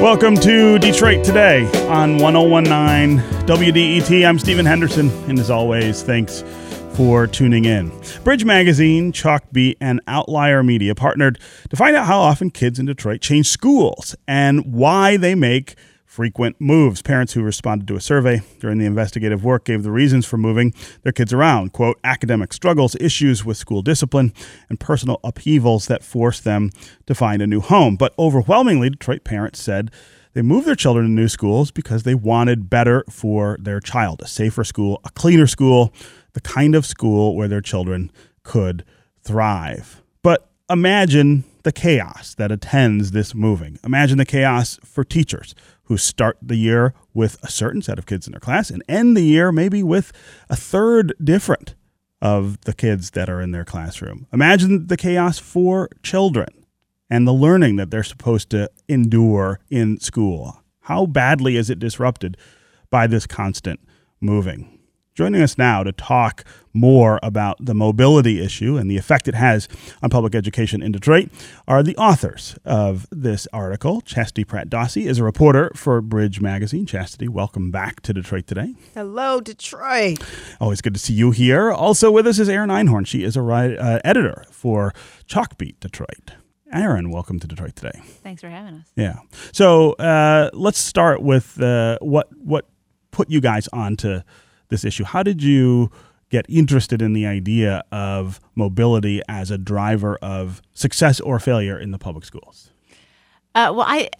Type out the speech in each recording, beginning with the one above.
Welcome to Detroit Today on 1019 WDET. I'm Stephen Henderson, and as always, thanks for tuning in. Bridge Magazine, Chalkbeat, and Outlier Media partnered to find out how often kids in Detroit change schools and why they make frequent moves. Parents who responded to a survey during the investigative work gave the reasons for moving their kids around quote, academic struggles, issues with school discipline, and personal upheavals that forced them to find a new home. But overwhelmingly, Detroit parents said they moved their children to new schools because they wanted better for their child a safer school, a cleaner school, the kind of school where their children could thrive. But imagine the chaos that attends this moving. Imagine the chaos for teachers who start the year with a certain set of kids in their class and end the year maybe with a third different of the kids that are in their classroom. Imagine the chaos for children and the learning that they're supposed to endure in school. How badly is it disrupted by this constant moving? Joining us now to talk more about the mobility issue and the effect it has on public education in Detroit are the authors of this article. Chastity Pratt Dawsey is a reporter for Bridge Magazine. Chastity, welcome back to Detroit today. Hello, Detroit. Always good to see you here. Also with us is Erin Einhorn. She is a writer, uh, editor for Chalkbeat Detroit. Erin, welcome to Detroit today. Thanks for having us. Yeah. So uh, let's start with uh, what what put you guys onto this issue. How did you get interested in the idea of mobility as a driver of success or failure in the public schools? Uh, well, I,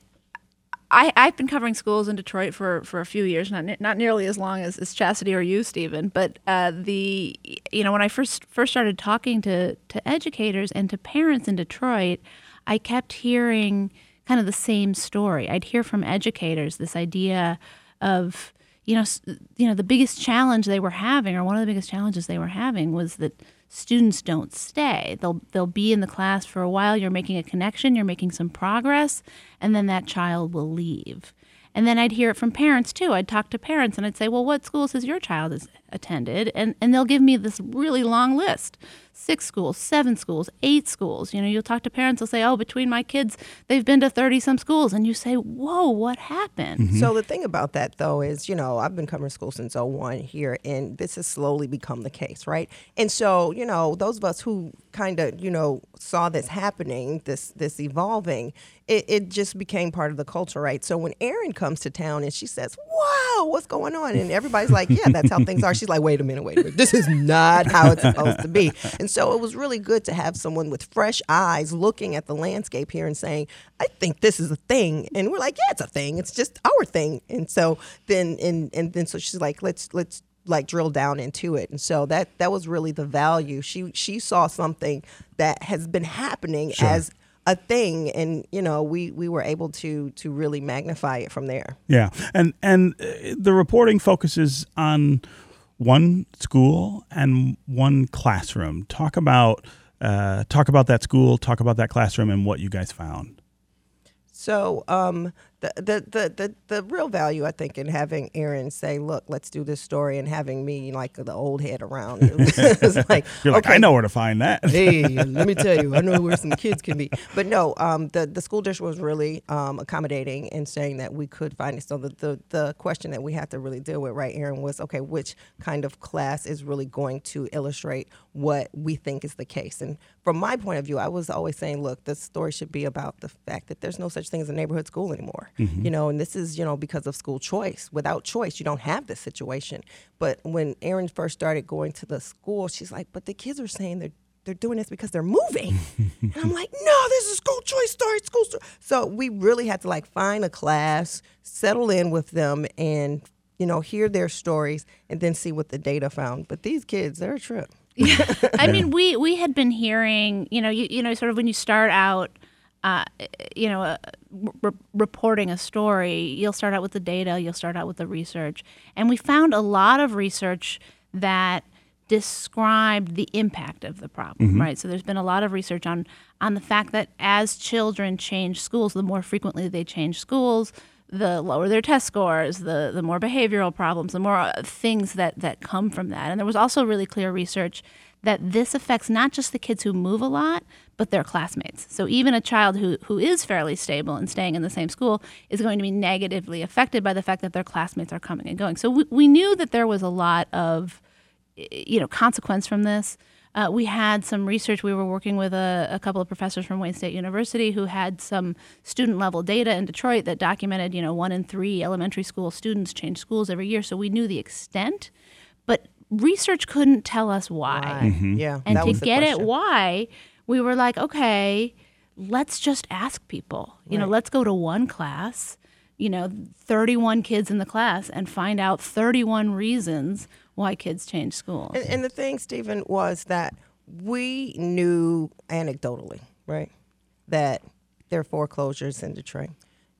I, I've been covering schools in Detroit for, for a few years, not not nearly as long as, as Chastity or you, Stephen. But uh, the you know when I first first started talking to to educators and to parents in Detroit, I kept hearing kind of the same story. I'd hear from educators this idea of you know, you know, the biggest challenge they were having, or one of the biggest challenges they were having, was that students don't stay. They'll they'll be in the class for a while. You're making a connection. You're making some progress, and then that child will leave. And then I'd hear it from parents too. I'd talk to parents and I'd say, "Well, what schools has your child has attended?" And and they'll give me this really long list six schools, seven schools, eight schools. You know, you'll talk to parents, they'll say, oh, between my kids, they've been to 30 some schools. And you say, whoa, what happened? Mm-hmm. So the thing about that, though, is, you know, I've been covering schools since 01 here, and this has slowly become the case, right? And so, you know, those of us who kind of, you know, saw this happening, this this evolving, it, it just became part of the culture, right? So when Erin comes to town and she says, wow, what's going on? And everybody's like, yeah, that's how things are. She's like, wait a minute, wait a minute. This is not how it's supposed to be. And so it was really good to have someone with fresh eyes looking at the landscape here and saying, I think this is a thing. And we're like, yeah, it's a thing. It's just our thing. And so then and and then so she's like, let's let's like drill down into it. And so that that was really the value. She she saw something that has been happening sure. as a thing and you know we we were able to to really magnify it from there yeah and and uh, the reporting focuses on one school and one classroom. Talk about uh, talk about that school, talk about that classroom, and what you guys found. So um, the, the, the, the, the real value, I think, in having Erin say, look, let's do this story and having me like the old head around. Like, You're like, okay, I know where to find that. hey, let me tell you, I know where some kids can be. But no, um, the, the school district was really um, accommodating and saying that we could find it. So the, the, the question that we have to really deal with, right, Erin, was, okay, which kind of class is really going to illustrate what we think is the case? And from my point of view, I was always saying, look, this story should be about the fact that there's no such thing as a neighborhood school anymore. Mm-hmm. You know, and this is, you know, because of school choice. Without choice, you don't have this situation. But when Erin first started going to the school, she's like, but the kids are saying they're they're doing this because they're moving. and I'm like, no, this is school choice story, school story. So we really had to like find a class, settle in with them, and you know, hear their stories, and then see what the data found. But these kids, they're a trip. Yeah. I mean, we we had been hearing, you know, you, you know, sort of when you start out uh, you know, uh, re- reporting a story, you'll start out with the data, you'll start out with the research. And we found a lot of research that described the impact of the problem, mm-hmm. right? So there's been a lot of research on on the fact that as children change schools, the more frequently they change schools, the lower their test scores, the the more behavioral problems, the more uh, things that that come from that. And there was also really clear research that this affects not just the kids who move a lot, but their classmates. So even a child who, who is fairly stable and staying in the same school is going to be negatively affected by the fact that their classmates are coming and going. So we, we knew that there was a lot of you know consequence from this. Uh, we had some research. We were working with a, a, couple of professors from Wayne State University who had some student level data in Detroit that documented, you know, one in three elementary school students change schools every year. So we knew the extent, but research couldn't tell us why. why? Mm-hmm. Yeah, and to get it why, we were like, okay, let's just ask people. You right. know, let's go to one class. You know, 31 kids in the class and find out 31 reasons why kids change schools. And, and the thing, Stephen, was that we knew anecdotally, right, that there are foreclosures in Detroit.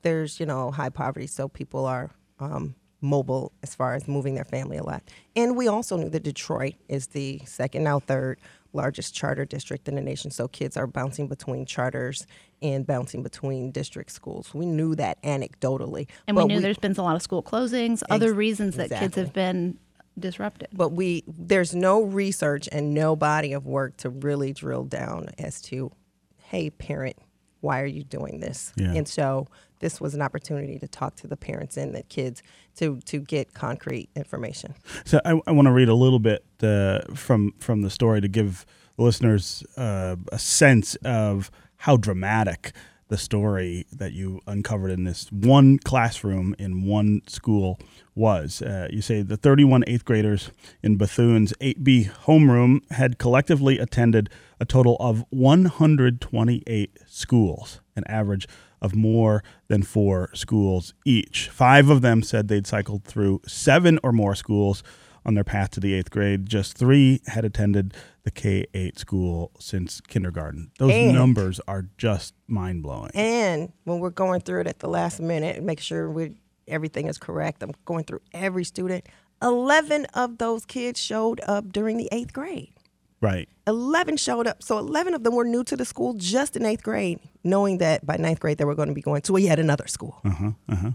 There's, you know, high poverty, so people are um, mobile as far as moving their family a lot. And we also knew that Detroit is the second, now third largest charter district in the nation. So kids are bouncing between charters and bouncing between district schools. We knew that anecdotally. And we knew we, there's been a lot of school closings, ex- other reasons that exactly. kids have been disrupted. But we there's no research and no body of work to really drill down as to, hey parent, why are you doing this? Yeah. And so this was an opportunity to talk to the parents and the kids to to get concrete information. So I, I want to read a little bit uh, from from the story to give listeners uh, a sense of how dramatic the story that you uncovered in this one classroom in one school was. Uh, you say the 31 eighth graders in Bethune's 8B homeroom had collectively attended a total of 128 schools, an average of more than four schools each. Five of them said they'd cycled through seven or more schools on their path to the eighth grade. Just three had attended the K 8 school since kindergarten. Those and, numbers are just mind blowing. And when we're going through it at the last minute, make sure we everything is correct. I'm going through every student. 11 of those kids showed up during the eighth grade. Right. 11 showed up. So 11 of them were new to the school just in eighth grade, knowing that by ninth grade they were going to be going to yet another school. Uh-huh, uh-huh.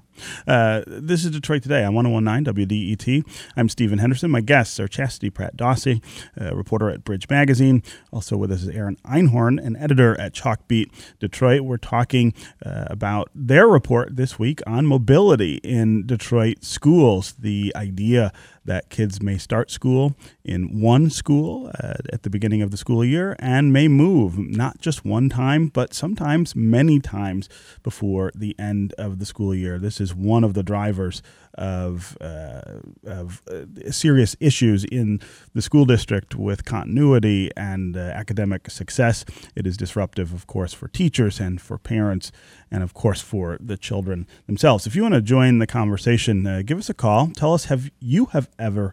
Uh, this is Detroit Today on 1019 WDET. I'm Stephen Henderson. My guests are Chastity Pratt Dawsey, reporter at Bridge Magazine. Also with us is Erin Einhorn, an editor at Chalkbeat Detroit. We're talking uh, about their report this week on mobility in Detroit schools, the idea that kids may start school in one school uh, at the beginning of the school year and may move not just one time, but sometimes many times before the end of the school year. This is one of the drivers of, uh, of uh, serious issues in the school district with continuity and uh, academic success. It is disruptive, of course, for teachers and for parents, and of course for the children themselves. If you want to join the conversation, uh, give us a call. Tell us have you have ever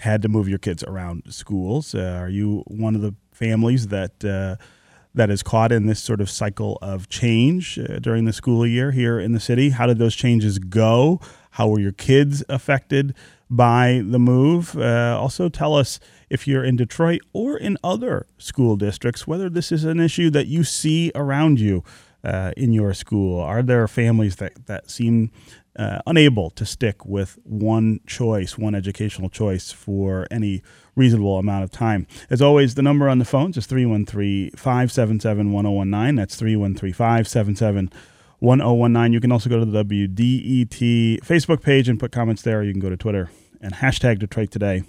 had to move your kids around schools? Uh, are you one of the families that uh, that is caught in this sort of cycle of change uh, during the school year here in the city? How did those changes go? How were your kids affected by the move? Uh, also, tell us if you're in Detroit or in other school districts whether this is an issue that you see around you. Uh, in your school? Are there families that, that seem uh, unable to stick with one choice, one educational choice for any reasonable amount of time. As always, the number on the phones is 313 577 1019. That's 313 577 1019. You can also go to the WDET Facebook page and put comments there. You can go to Twitter and hashtag Detroit Today,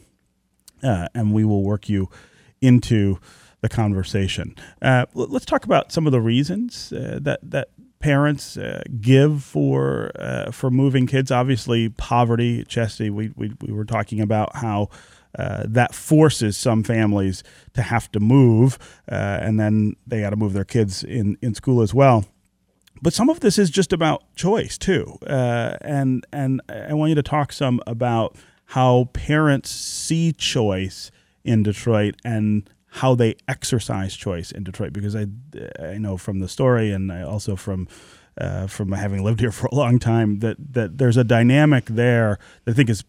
uh, and we will work you into the conversation. Uh, let's talk about some of the reasons uh, that that parents uh, give for uh, for moving kids. Obviously, poverty, Chesty. We, we we were talking about how. Uh, that forces some families to have to move, uh, and then they got to move their kids in, in school as well. But some of this is just about choice too, uh, and and I want you to talk some about how parents see choice in Detroit and how they exercise choice in Detroit because I I know from the story and I also from uh, from having lived here for a long time that that there's a dynamic there that I think is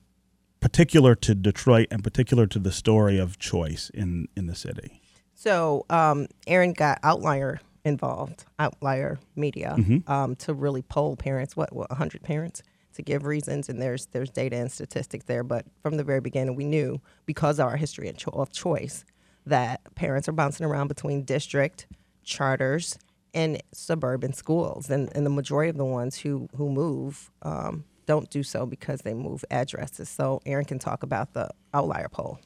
particular to Detroit and particular to the story of choice in in the city. So um, Erin got Outlier involved, Outlier Media, mm-hmm. um, to really poll parents. What, what 100 parents? to give reasons, and there's there's data and statistics there. But from the very beginning, we knew because of our history of choice that parents are bouncing around between district, charters, and suburban schools. And, and the majority of the ones who, who move um, don't do so because they move addresses. So Erin can talk about the outlier poll.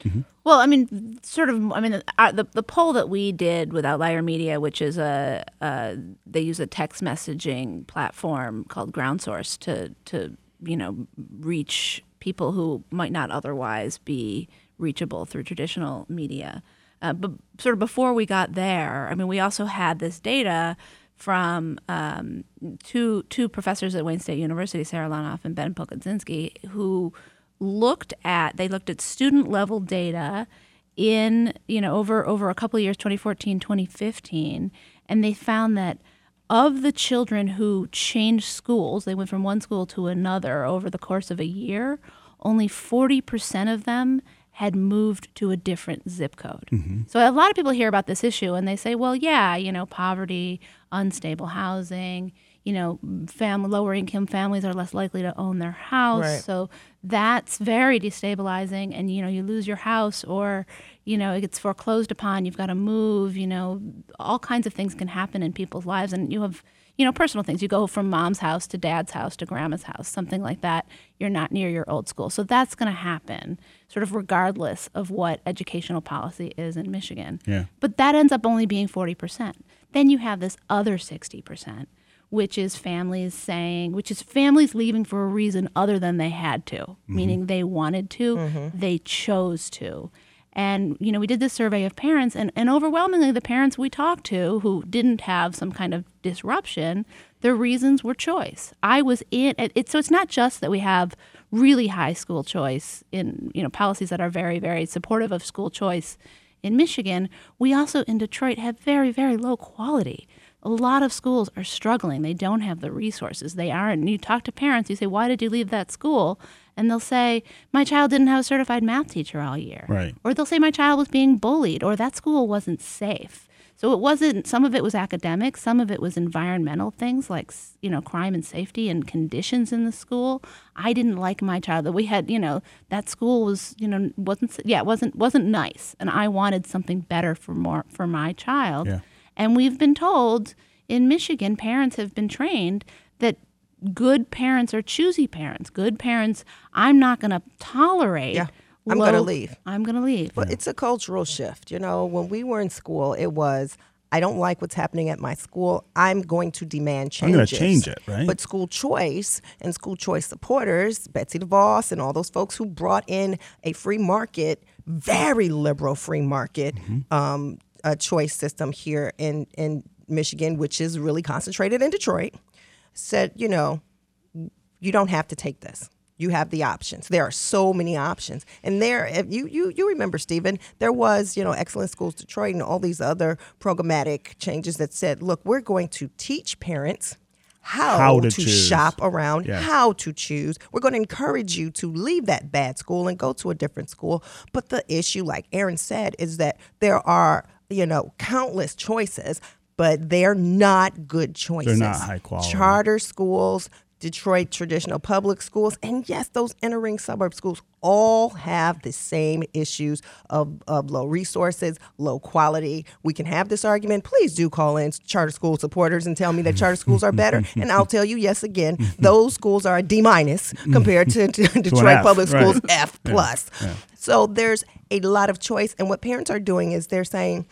Well, I mean, sort of. I mean, uh, the the poll that we did with Outlier Media, which is a, a they use a text messaging platform called GroundSource to to you know reach people who might not otherwise be reachable through traditional media. Uh, but sort of before we got there, I mean, we also had this data from um, two two professors at Wayne State University, Sarah Lenhoff and Ben Pogodzinski, who looked at they looked at student level data in you know over over a couple of years 2014 2015 and they found that of the children who changed schools they went from one school to another over the course of a year only 40% of them had moved to a different zip code. Mm-hmm. So a lot of people hear about this issue and they say, well, yeah, you know, poverty, unstable housing, you know, family, lower income families are less likely to own their house. Right. So that's very destabilizing. And, you know, you lose your house or, you know, it gets foreclosed upon, you've got to move, you know, all kinds of things can happen in people's lives. And you have, you know, personal things. You go from mom's house to dad's house to grandma's house, something like that. You're not near your old school. So that's going to happen, sort of regardless of what educational policy is in Michigan. Yeah. But that ends up only being 40%. Then you have this other 60%, which is families saying, which is families leaving for a reason other than they had to, mm-hmm. meaning they wanted to, mm-hmm. they chose to. And, you know, we did this survey of parents, and, and overwhelmingly, the parents we talked to who didn't have some kind of disruption, their reasons were choice. I was in it. So it's not just that we have really high school choice in, you know, policies that are very, very supportive of school choice in Michigan. We also in Detroit have very, very low quality. A lot of schools are struggling. They don't have the resources. They aren't. And you talk to parents, you say, Why did you leave that school? And they'll say, My child didn't have a certified math teacher all year. Right. Or they'll say, My child was being bullied, or that school wasn't safe. So it wasn't, some of it was academic, some of it was environmental things like, you know, crime and safety and conditions in the school. I didn't like my child that we had, you know, that school was, you know, wasn't, yeah, it wasn't, wasn't nice. And I wanted something better for more, for my child. Yeah. And we've been told in Michigan, parents have been trained that good parents are choosy parents. Good parents, I'm not going to tolerate. Yeah. I'm gonna leave. I'm going to leave. But it's a cultural shift. You know, when we were in school, it was I don't like what's happening at my school. I'm going to demand change. I'm gonna change it, right? But school choice and school choice supporters, Betsy DeVos and all those folks who brought in a free market, very liberal free market Mm-hmm. um, a choice system here in in Michigan, which is really concentrated in Detroit, said, you know, you don't have to take this. You have the options. There are so many options, and there, if you you you remember, Stephen, there was you know Excellent Schools Detroit and all these other programmatic changes that said, look, we're going to teach parents how, How to to, shop around, Yes. how to choose. We're going to encourage you to leave that bad school and go to a different school. But the issue, like Erin said, is that there are you know countless choices, but they're not good choices. They're not high quality. Charter schools, Detroit traditional public schools, and yes, those entering suburb schools all have the same issues of, of low resources, low quality. We can have this argument. Please do call in charter school supporters and tell me that charter schools are better. and I'll tell you, yes, again, those schools are a D minus compared to, to Detroit F, public right. schools F plus. So there's a lot of choice, and what parents are doing is they're saying,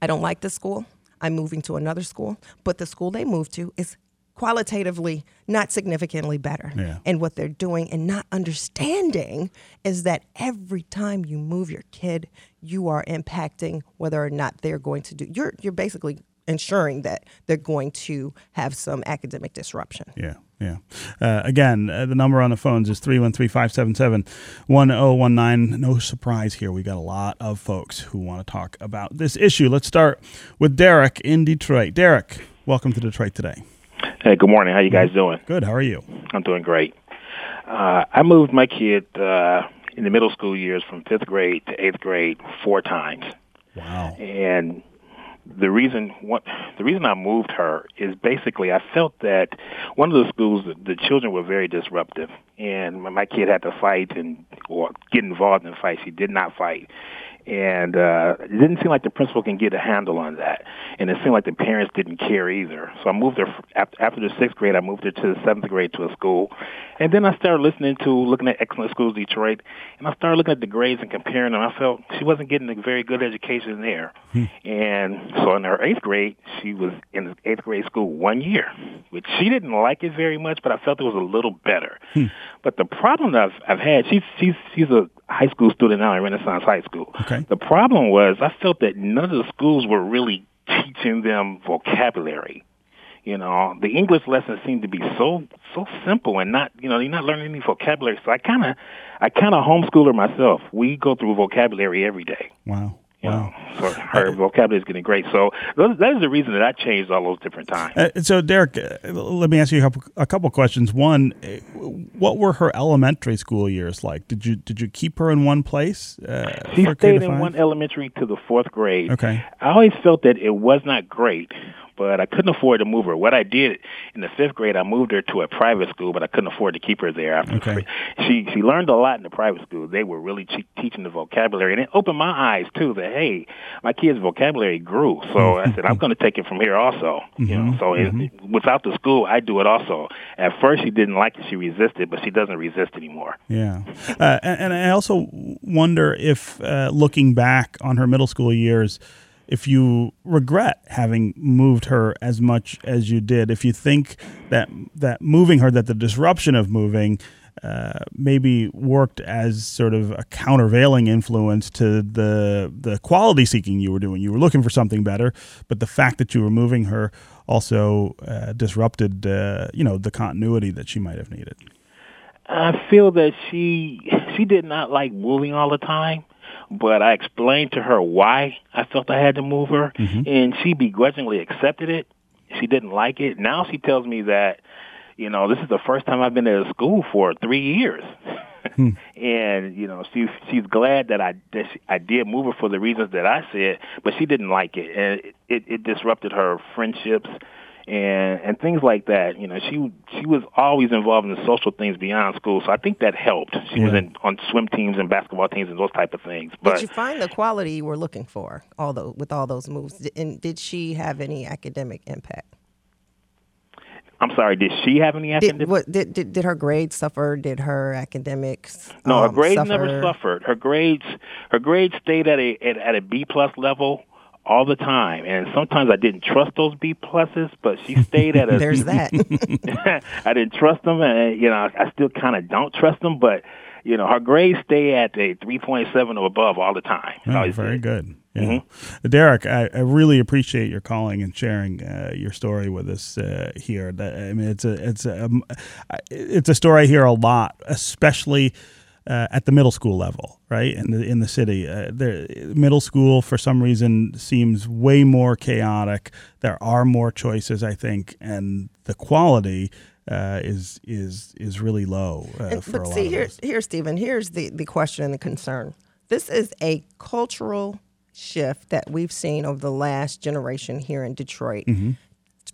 I don't like this school. I'm moving to another school, but the school they move to is qualitatively not significantly better. Yeah. And what they're doing and not understanding is that every time you move your kid, you are impacting whether or not they're going to do. You're you're basically ensuring that they're going to have some academic disruption. Yeah, yeah. Uh, again, uh, the number on the phones is 313 577 1019. No surprise here. We got a lot of folks who want to talk about this issue. Let's start with Derek in Detroit. Derek, welcome to Detroit today. Hey, good morning. How you guys doing? Good. How are you? I'm doing great. Uh, I moved my kid uh, in the middle school years from fifth grade to eighth grade four times, Wow. and the reason what the reason I moved her is basically I felt that one of the schools the, children were very disruptive, and my- kid had to fight and or get involved in fights. He did not fight, and uh, it didn't seem like the principal can get a handle on that, and it seemed like the parents didn't care either. So I moved her after, after the sixth grade. I moved her to the seventh grade to a school, and then I started listening to looking at Excellent Schools Detroit, and I started looking at the grades and comparing them. I felt she wasn't getting a very good education there, hmm. and so in her eighth grade, she was in the eighth grade school one year, which she didn't like it very much, but I felt it was a little better. Hmm. But the problem that I've, I've had, she's she's she's a high school student now at Renaissance High School. Okay. The problem was I felt that none of the schools were really teaching them vocabulary. You know, the English lessons seemed to be so so simple and not you know you're not learning any vocabulary. So I kind of I kind of homeschooler myself. We go through vocabulary every day. Wow. You wow. know, so her vocabulary is getting great. So that is the reason that I changed all those different times. Uh, so, Derek, uh, let me ask you a couple, questions. One, uh, what were her elementary school years like? Did you did you keep her in one place? Uh, she stayed in one elementary to the fourth grade. Okay. I always felt that it was not great, but I couldn't afford to move her. What I did in the fifth grade, I moved her to a private school, but I couldn't afford to keep her there. Okay. She she learned a lot in the private school. They were really te- teaching the vocabulary, and it opened my eyes too. That hey, my kid's vocabulary grew. So mm-hmm. I said I'm going to take it from here also. Mm-hmm. You know, mm-hmm. so mm-hmm. it, without the school, I do it also. At first, she didn't like it; she resisted, but she doesn't resist anymore. Yeah, uh, and, and, I also wonder if uh, looking back on her middle school years if you regret having moved her as much as you did, if you think that that moving her, that the disruption of moving uh, maybe worked as sort of a countervailing influence to the the quality seeking you were doing. You were looking for something better, but the fact that you were moving her also uh, disrupted, uh, you know, the continuity that she might have needed. I feel that she she did not like moving all the time but I explained to her why I felt I had to move her, mm-hmm. and she begrudgingly accepted it. She didn't like it. Now she tells me that, you know, this is the first time I've been at a school for three years. hmm. And you know, she she's glad that I that she, I did move her for the reasons that I said, but she didn't like it, and it, it, it disrupted her friendships and and things like that. You know, she she was always involved in the social things beyond school, so I think that helped. She yeah. was in on swim teams and basketball teams and those type of things. But did you find the quality you were looking for, although with all those moves? And did she have any academic impact? I'm sorry. Did she have any academic? Did, what, did, did, did her grades suffer? Did her academics? No, um, her grades suffer? never suffered. Her grades her grades stayed at a at, at a B plus level all the time. And sometimes I didn't trust those B pluses, but she stayed at a. There's that. I didn't trust them, and you know I still kind of don't trust them, but you know her grades stay at a 3.7 or above all the time. Oh, very good. Yeah. Mm-hmm. Derek, I, I, really appreciate your calling and sharing uh, your story with us uh, here. I mean, it's a it's a um, it's a story I hear a lot, especially uh, at the middle school level, right? In the in the city, uh, the middle school for some reason seems way more chaotic. There are more choices, I think, and the quality uh, is is is really low. Uh, and, but see, here, here, Stephen, here's the the question and the concern. This is a cultural shift that we've seen over the last generation here in Detroit. Mm-hmm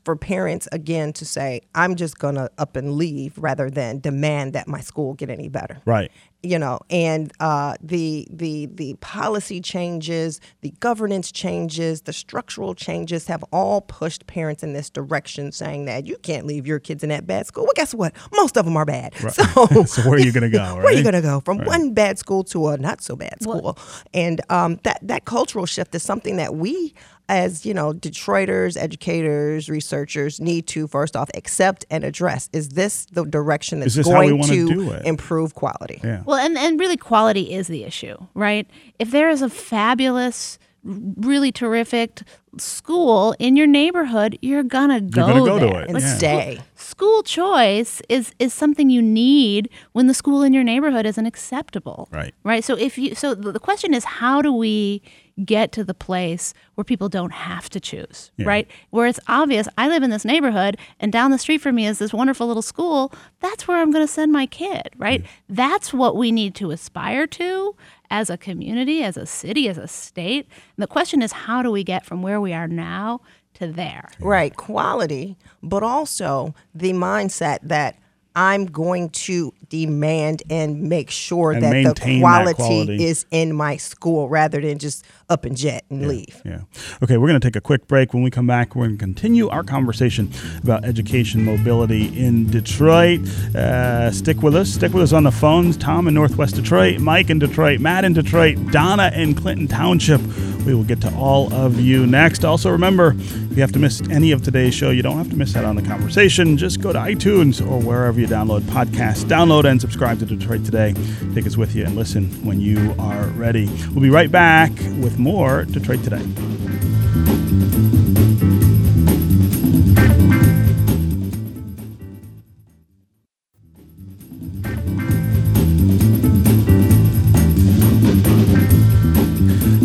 for parents again to say i'm just going to up and leave rather than demand that my school get any better right you know and uh, the the the policy changes the governance changes the structural changes have all pushed parents in this direction saying that you can't leave your kids in that bad school well guess what most of them are bad right. so, so where are you going to go right? where are you going to go from right. one bad school to a not so bad school well, and um, that that cultural shift is something that we as you know detroiters educators researchers need to first off accept and address is this the direction that's going to improve quality yeah. well and, and really quality is the issue right if there is a fabulous really terrific school in your neighborhood, you're gonna go, you're gonna go there to it and yeah. stay. School choice is is something you need when the school in your neighborhood isn't acceptable. Right. Right. So if you so the question is how do we get to the place where people don't have to choose, yeah. right? Where it's obvious, I live in this neighborhood and down the street from me is this wonderful little school. That's where I'm going to send my kid, right? Yeah. That's what we need to aspire to as a community, as a city, as a state. And the question is, how do we get from where we are now to there? Right, quality, but also the mindset that I'm going to demand and make sure And that the maintain that quality, quality. is in my school rather than just up and jet and leave. Yeah. Okay, we're going to take a quick break. When we come back, we're going to continue our conversation about education mobility in Detroit. Uh, stick with us. Stick with us on the phones. Tom in Northwest Detroit, Mike in Detroit, Matt in Detroit, Donna in Clinton Township. We will get to all of you next. Also, remember, if you have to miss any of today's show, you don't have to miss out on the conversation. Just go to iTunes or wherever you download podcasts. Download and subscribe to Detroit Today. Take us with you and listen when you are ready. We'll be right back with more Detroit Today.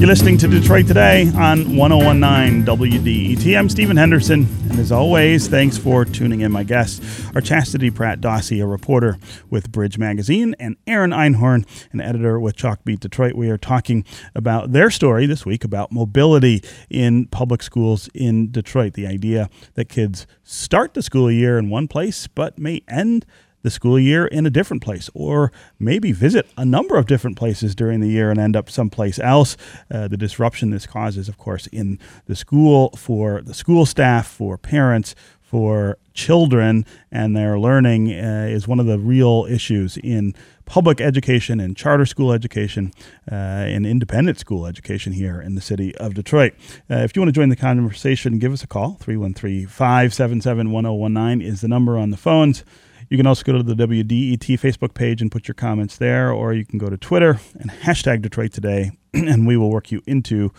You're listening to Detroit Today on 1019 WDET. I'm Stephen Henderson, and as always, thanks for tuning in. My guests are Chastity Pratt Dawsey, a reporter with Bridge Magazine, and Erin Einhorn, an editor with Chalkbeat Detroit. We are talking about their story this week about mobility in public schools in Detroit. The idea that kids start the school year in one place but may end the school year in a different place, or maybe visit a number of different places during the year and end up someplace else. Uh, the disruption this causes, of course, in the school for the school staff, for parents, for children and their learning uh, is one of the real issues in public education and charter school education uh, and independent school education here in the city of Detroit. Uh, if you want to join the conversation, give us a call. 313 577 1019 is the number on the phones. You can also go to the WDET Facebook page and put your comments there, or you can go to Twitter and hashtag Detroit Today, and we will work you into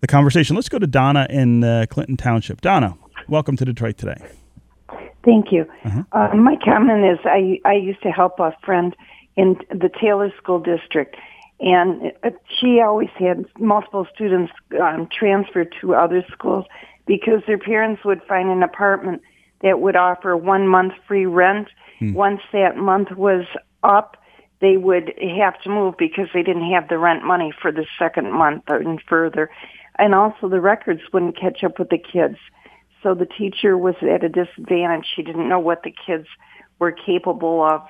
the conversation. Let's go to Donna in uh, Clinton Township. Donna, welcome to Detroit Today. Thank you. Uh, my comment is I, I used to help a friend in the Taylor School District, and uh, she always had multiple students um, transfer to other schools because their parents would find an apartment that would offer one month free rent. Once that month was up, they would have to move because they didn't have the rent money for the second month and further. And also the records wouldn't catch up with the kids. So the teacher was at a disadvantage. She didn't know what the kids were capable of.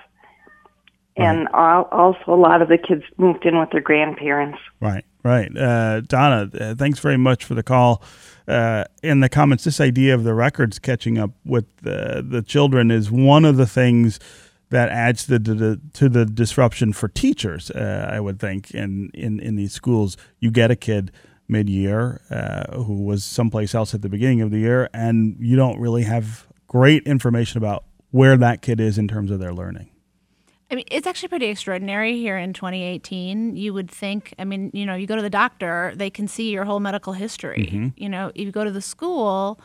And also a lot of the kids moved in with their grandparents. Right, right. Uh, Donna, uh, thanks very much for the call. Uh, in the comments, this idea of the records catching up with the, the children is one of the things that adds to the, to the disruption for teachers. Uh, I would think in, in in these schools, you get a kid mid year uh, who was someplace else at the beginning of the year, and you don't really have great information about where that kid is in terms of their learning. I mean, it's actually pretty extraordinary here in 2018. You would think, I mean, you know, you go to the doctor, they can see your whole medical history. Mm-hmm. You know, if you go to the school,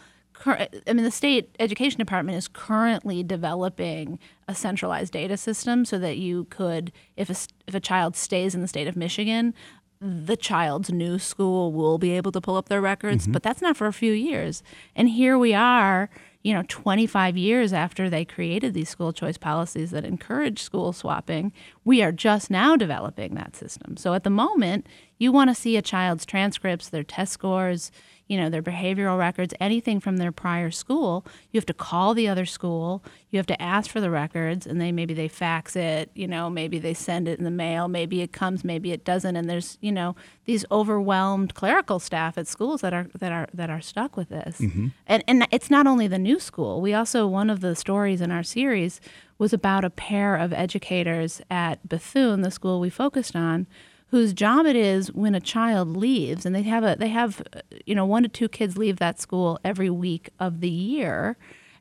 I mean, the state education department is currently developing a centralized data system so that you could, if a, if a child stays in the state of Michigan, the child's new school will be able to pull up their records, mm-hmm. but that's not for a few years. And here we are, you know, 25 years after they created these school choice policies that encourage school swapping, we are just now developing that system. So at the moment, you want to see a child's transcripts, their test scores, you know, their behavioral records, anything from their prior school, you have to call the other school, you have to ask for the records, and they maybe they fax it, you know, maybe they send it in the mail, maybe it comes, maybe it doesn't, and there's, you know, these overwhelmed clerical staff at schools that are that are that are stuck with this. Mm-hmm. And and it's not only the new school. We also one of the stories in our series was about a pair of educators at Bethune, the school we focused on, whose job it is when a child leaves and they have a they have you know one to two kids leave that school every week of the year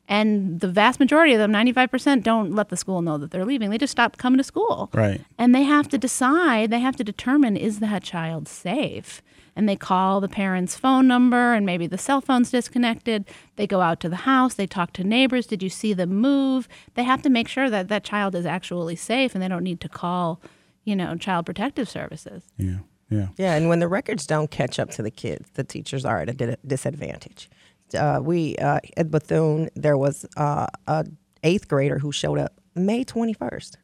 and the vast majority of them 95% don't let the school know that they're leaving. They just stop coming to school. Right. and they have to decide they have to determine is that child safe? And they call the parent's phone number and maybe the cell phone's disconnected. They go out to the house they talk to neighbors. Did you see them move? They have to make sure that that child is actually safe and they don't need to call you know child protective services Yeah. Yeah. Yeah, and when the records don't catch up to the kids, the teachers are at a disadvantage. Uh, we uh, at Bethune, there was uh, a eighth grader who showed up May twenty first,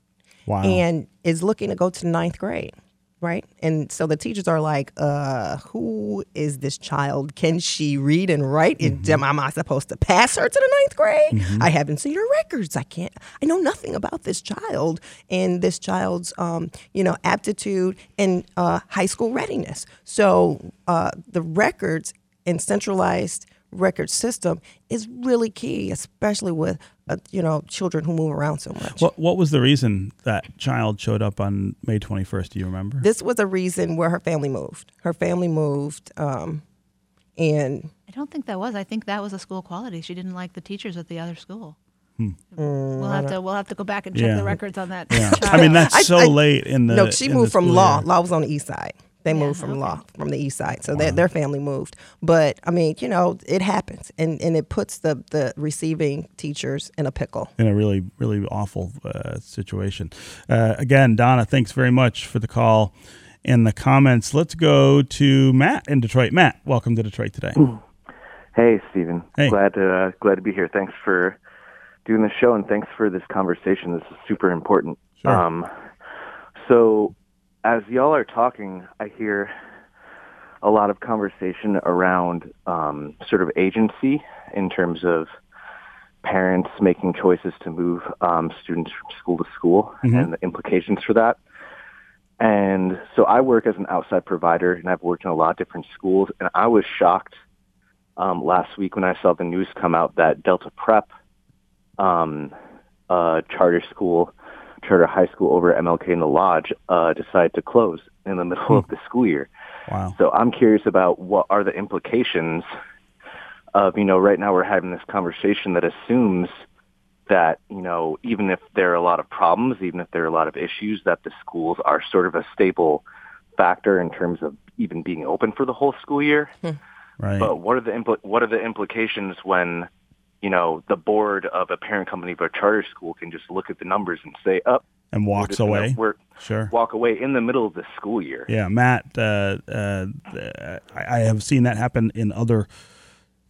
Wow. and is looking to go to ninth grade. Right? And so the teachers are like, uh, who is this child? Can she read and write? Mm-hmm. Am I supposed to pass her to the ninth grade? I haven't seen her records. I can't, I know nothing about this child and this child's, um, you know, aptitude and uh, high school readiness. So uh, the records and centralized record system is really key, especially with, uh, you know, children who move around so much. What What was the reason that child showed up on May 21st? Do you remember? this was a reason where her family moved. Her family moved, um, and I don't think that was. I think that was a school quality. She didn't like the teachers at the other school. Mm, we'll have to we'll have to go back and check Yeah. the records on that. yeah. I mean, that's so I- late in the. no, she moved from school law. year. Law was on the east side. They Yeah, moved from okay. law from the east side, so their their family moved. But I mean, you know, it happens, and and it puts the the receiving teachers in a pickle. in a really, really awful uh, situation. Uh, again, Donna, thanks very much for the call and the comments. Let's go to Matt in Detroit. Matt, welcome to Detroit today. Hey, Stephen. Hey. Glad to uh, glad to be here. Thanks for doing the show and thanks for this conversation. This is super important. Sure. Um, so, as y'all are talking, I hear a lot of conversation around um, sort of agency in terms of parents making choices to move um, students from school to school and the implications for that. And so I work as an outside provider, and I've worked in a lot of different schools, and I was shocked um, last week when I saw the news come out that Delta Prep, um, uh, charter school, charter high school over at MLK in the Lodge, uh, decided to close in the middle of the school year. Wow. So I'm curious about what are the implications of, you know, right now we're having this conversation that assumes that, you know, even if there are a lot of problems, even if there are a lot of issues, that the schools are sort of a stable factor in terms of even being open for the whole school year. Right. But what are the impl- what are the implications when, you know, the board of a parent company of a charter school can just look at the numbers and say, "Up, and we're walks just gonna- away. we're Sure. walk away in the middle of the school year." Yeah, Matt, uh, uh, I I have seen that happen in other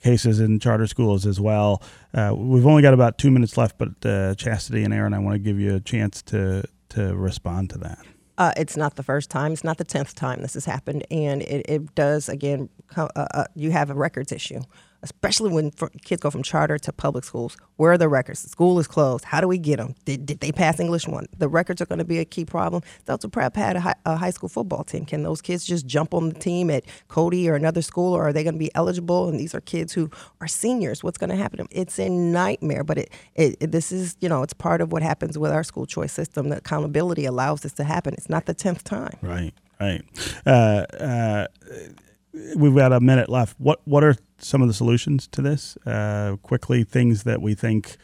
cases in charter schools as well. Uh, we've only got about two minutes left, but uh, Chastity and Erin, I want to give you a chance to to respond to that. Uh, it's not the first time. It's not the tenth time this has happened, and it, it does again. Co- uh, uh, you have a records issue, especially when kids go from charter to public schools. Where are the records? The school is closed. How do we get them? Did, did they pass English one? The records are going to be a key problem. Delta Prep had a high, a high school football team. Can those kids just jump on the team at Cody or another school, or are they going to be eligible? And these are kids who are seniors. What's going to happen to them? It's a nightmare. But it, it, it this is you know it's part of what happens with our school choice system. The accountability allows this to happen. It's not the tenth time. Right, right. Uh, uh, we've got a minute left. What what are some of the solutions to this? Uh, quickly, things that we think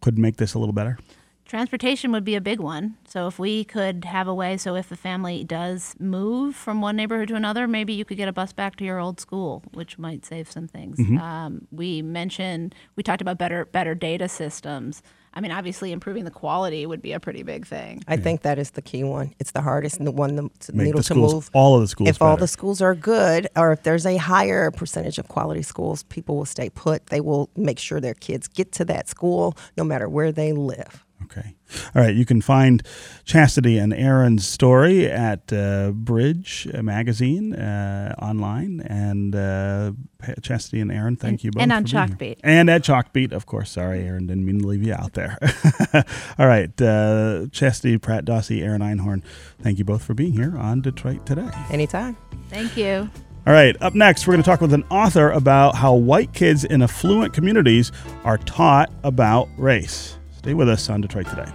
could make this a little better. Transportation would be a big one. So if we could have a way, so if the family does move from one neighborhood to another, maybe you could get a bus back to your old school, which might save some things. Um, we mentioned we talked about better better data systems. I mean, obviously, improving the quality would be a pretty big thing. I think that is the key one. It's the hardest and the one the to- Make needle the to move. all of the schools, if all the schools are good, or if there's a higher percentage of quality schools, people will stay put. They will make sure their kids get to that school, no matter where they live. Okay. All right. You can find Chastity and Erin's story at uh, Bridge Magazine uh, online. And uh, Chastity and Erin, thank And- you both. and on for being here. Chalkbeat. And at Chalkbeat, of course. Sorry, Erin. Didn't mean to leave you out there. All right. Uh, Chastity, Pratt Dawsey, Erin Einhorn, thank you both for being here on Detroit Today. Anytime. Thank you. All right, up next, we're going to talk with an author about how white kids in affluent communities are taught about race. Stay with us on Detroit Today.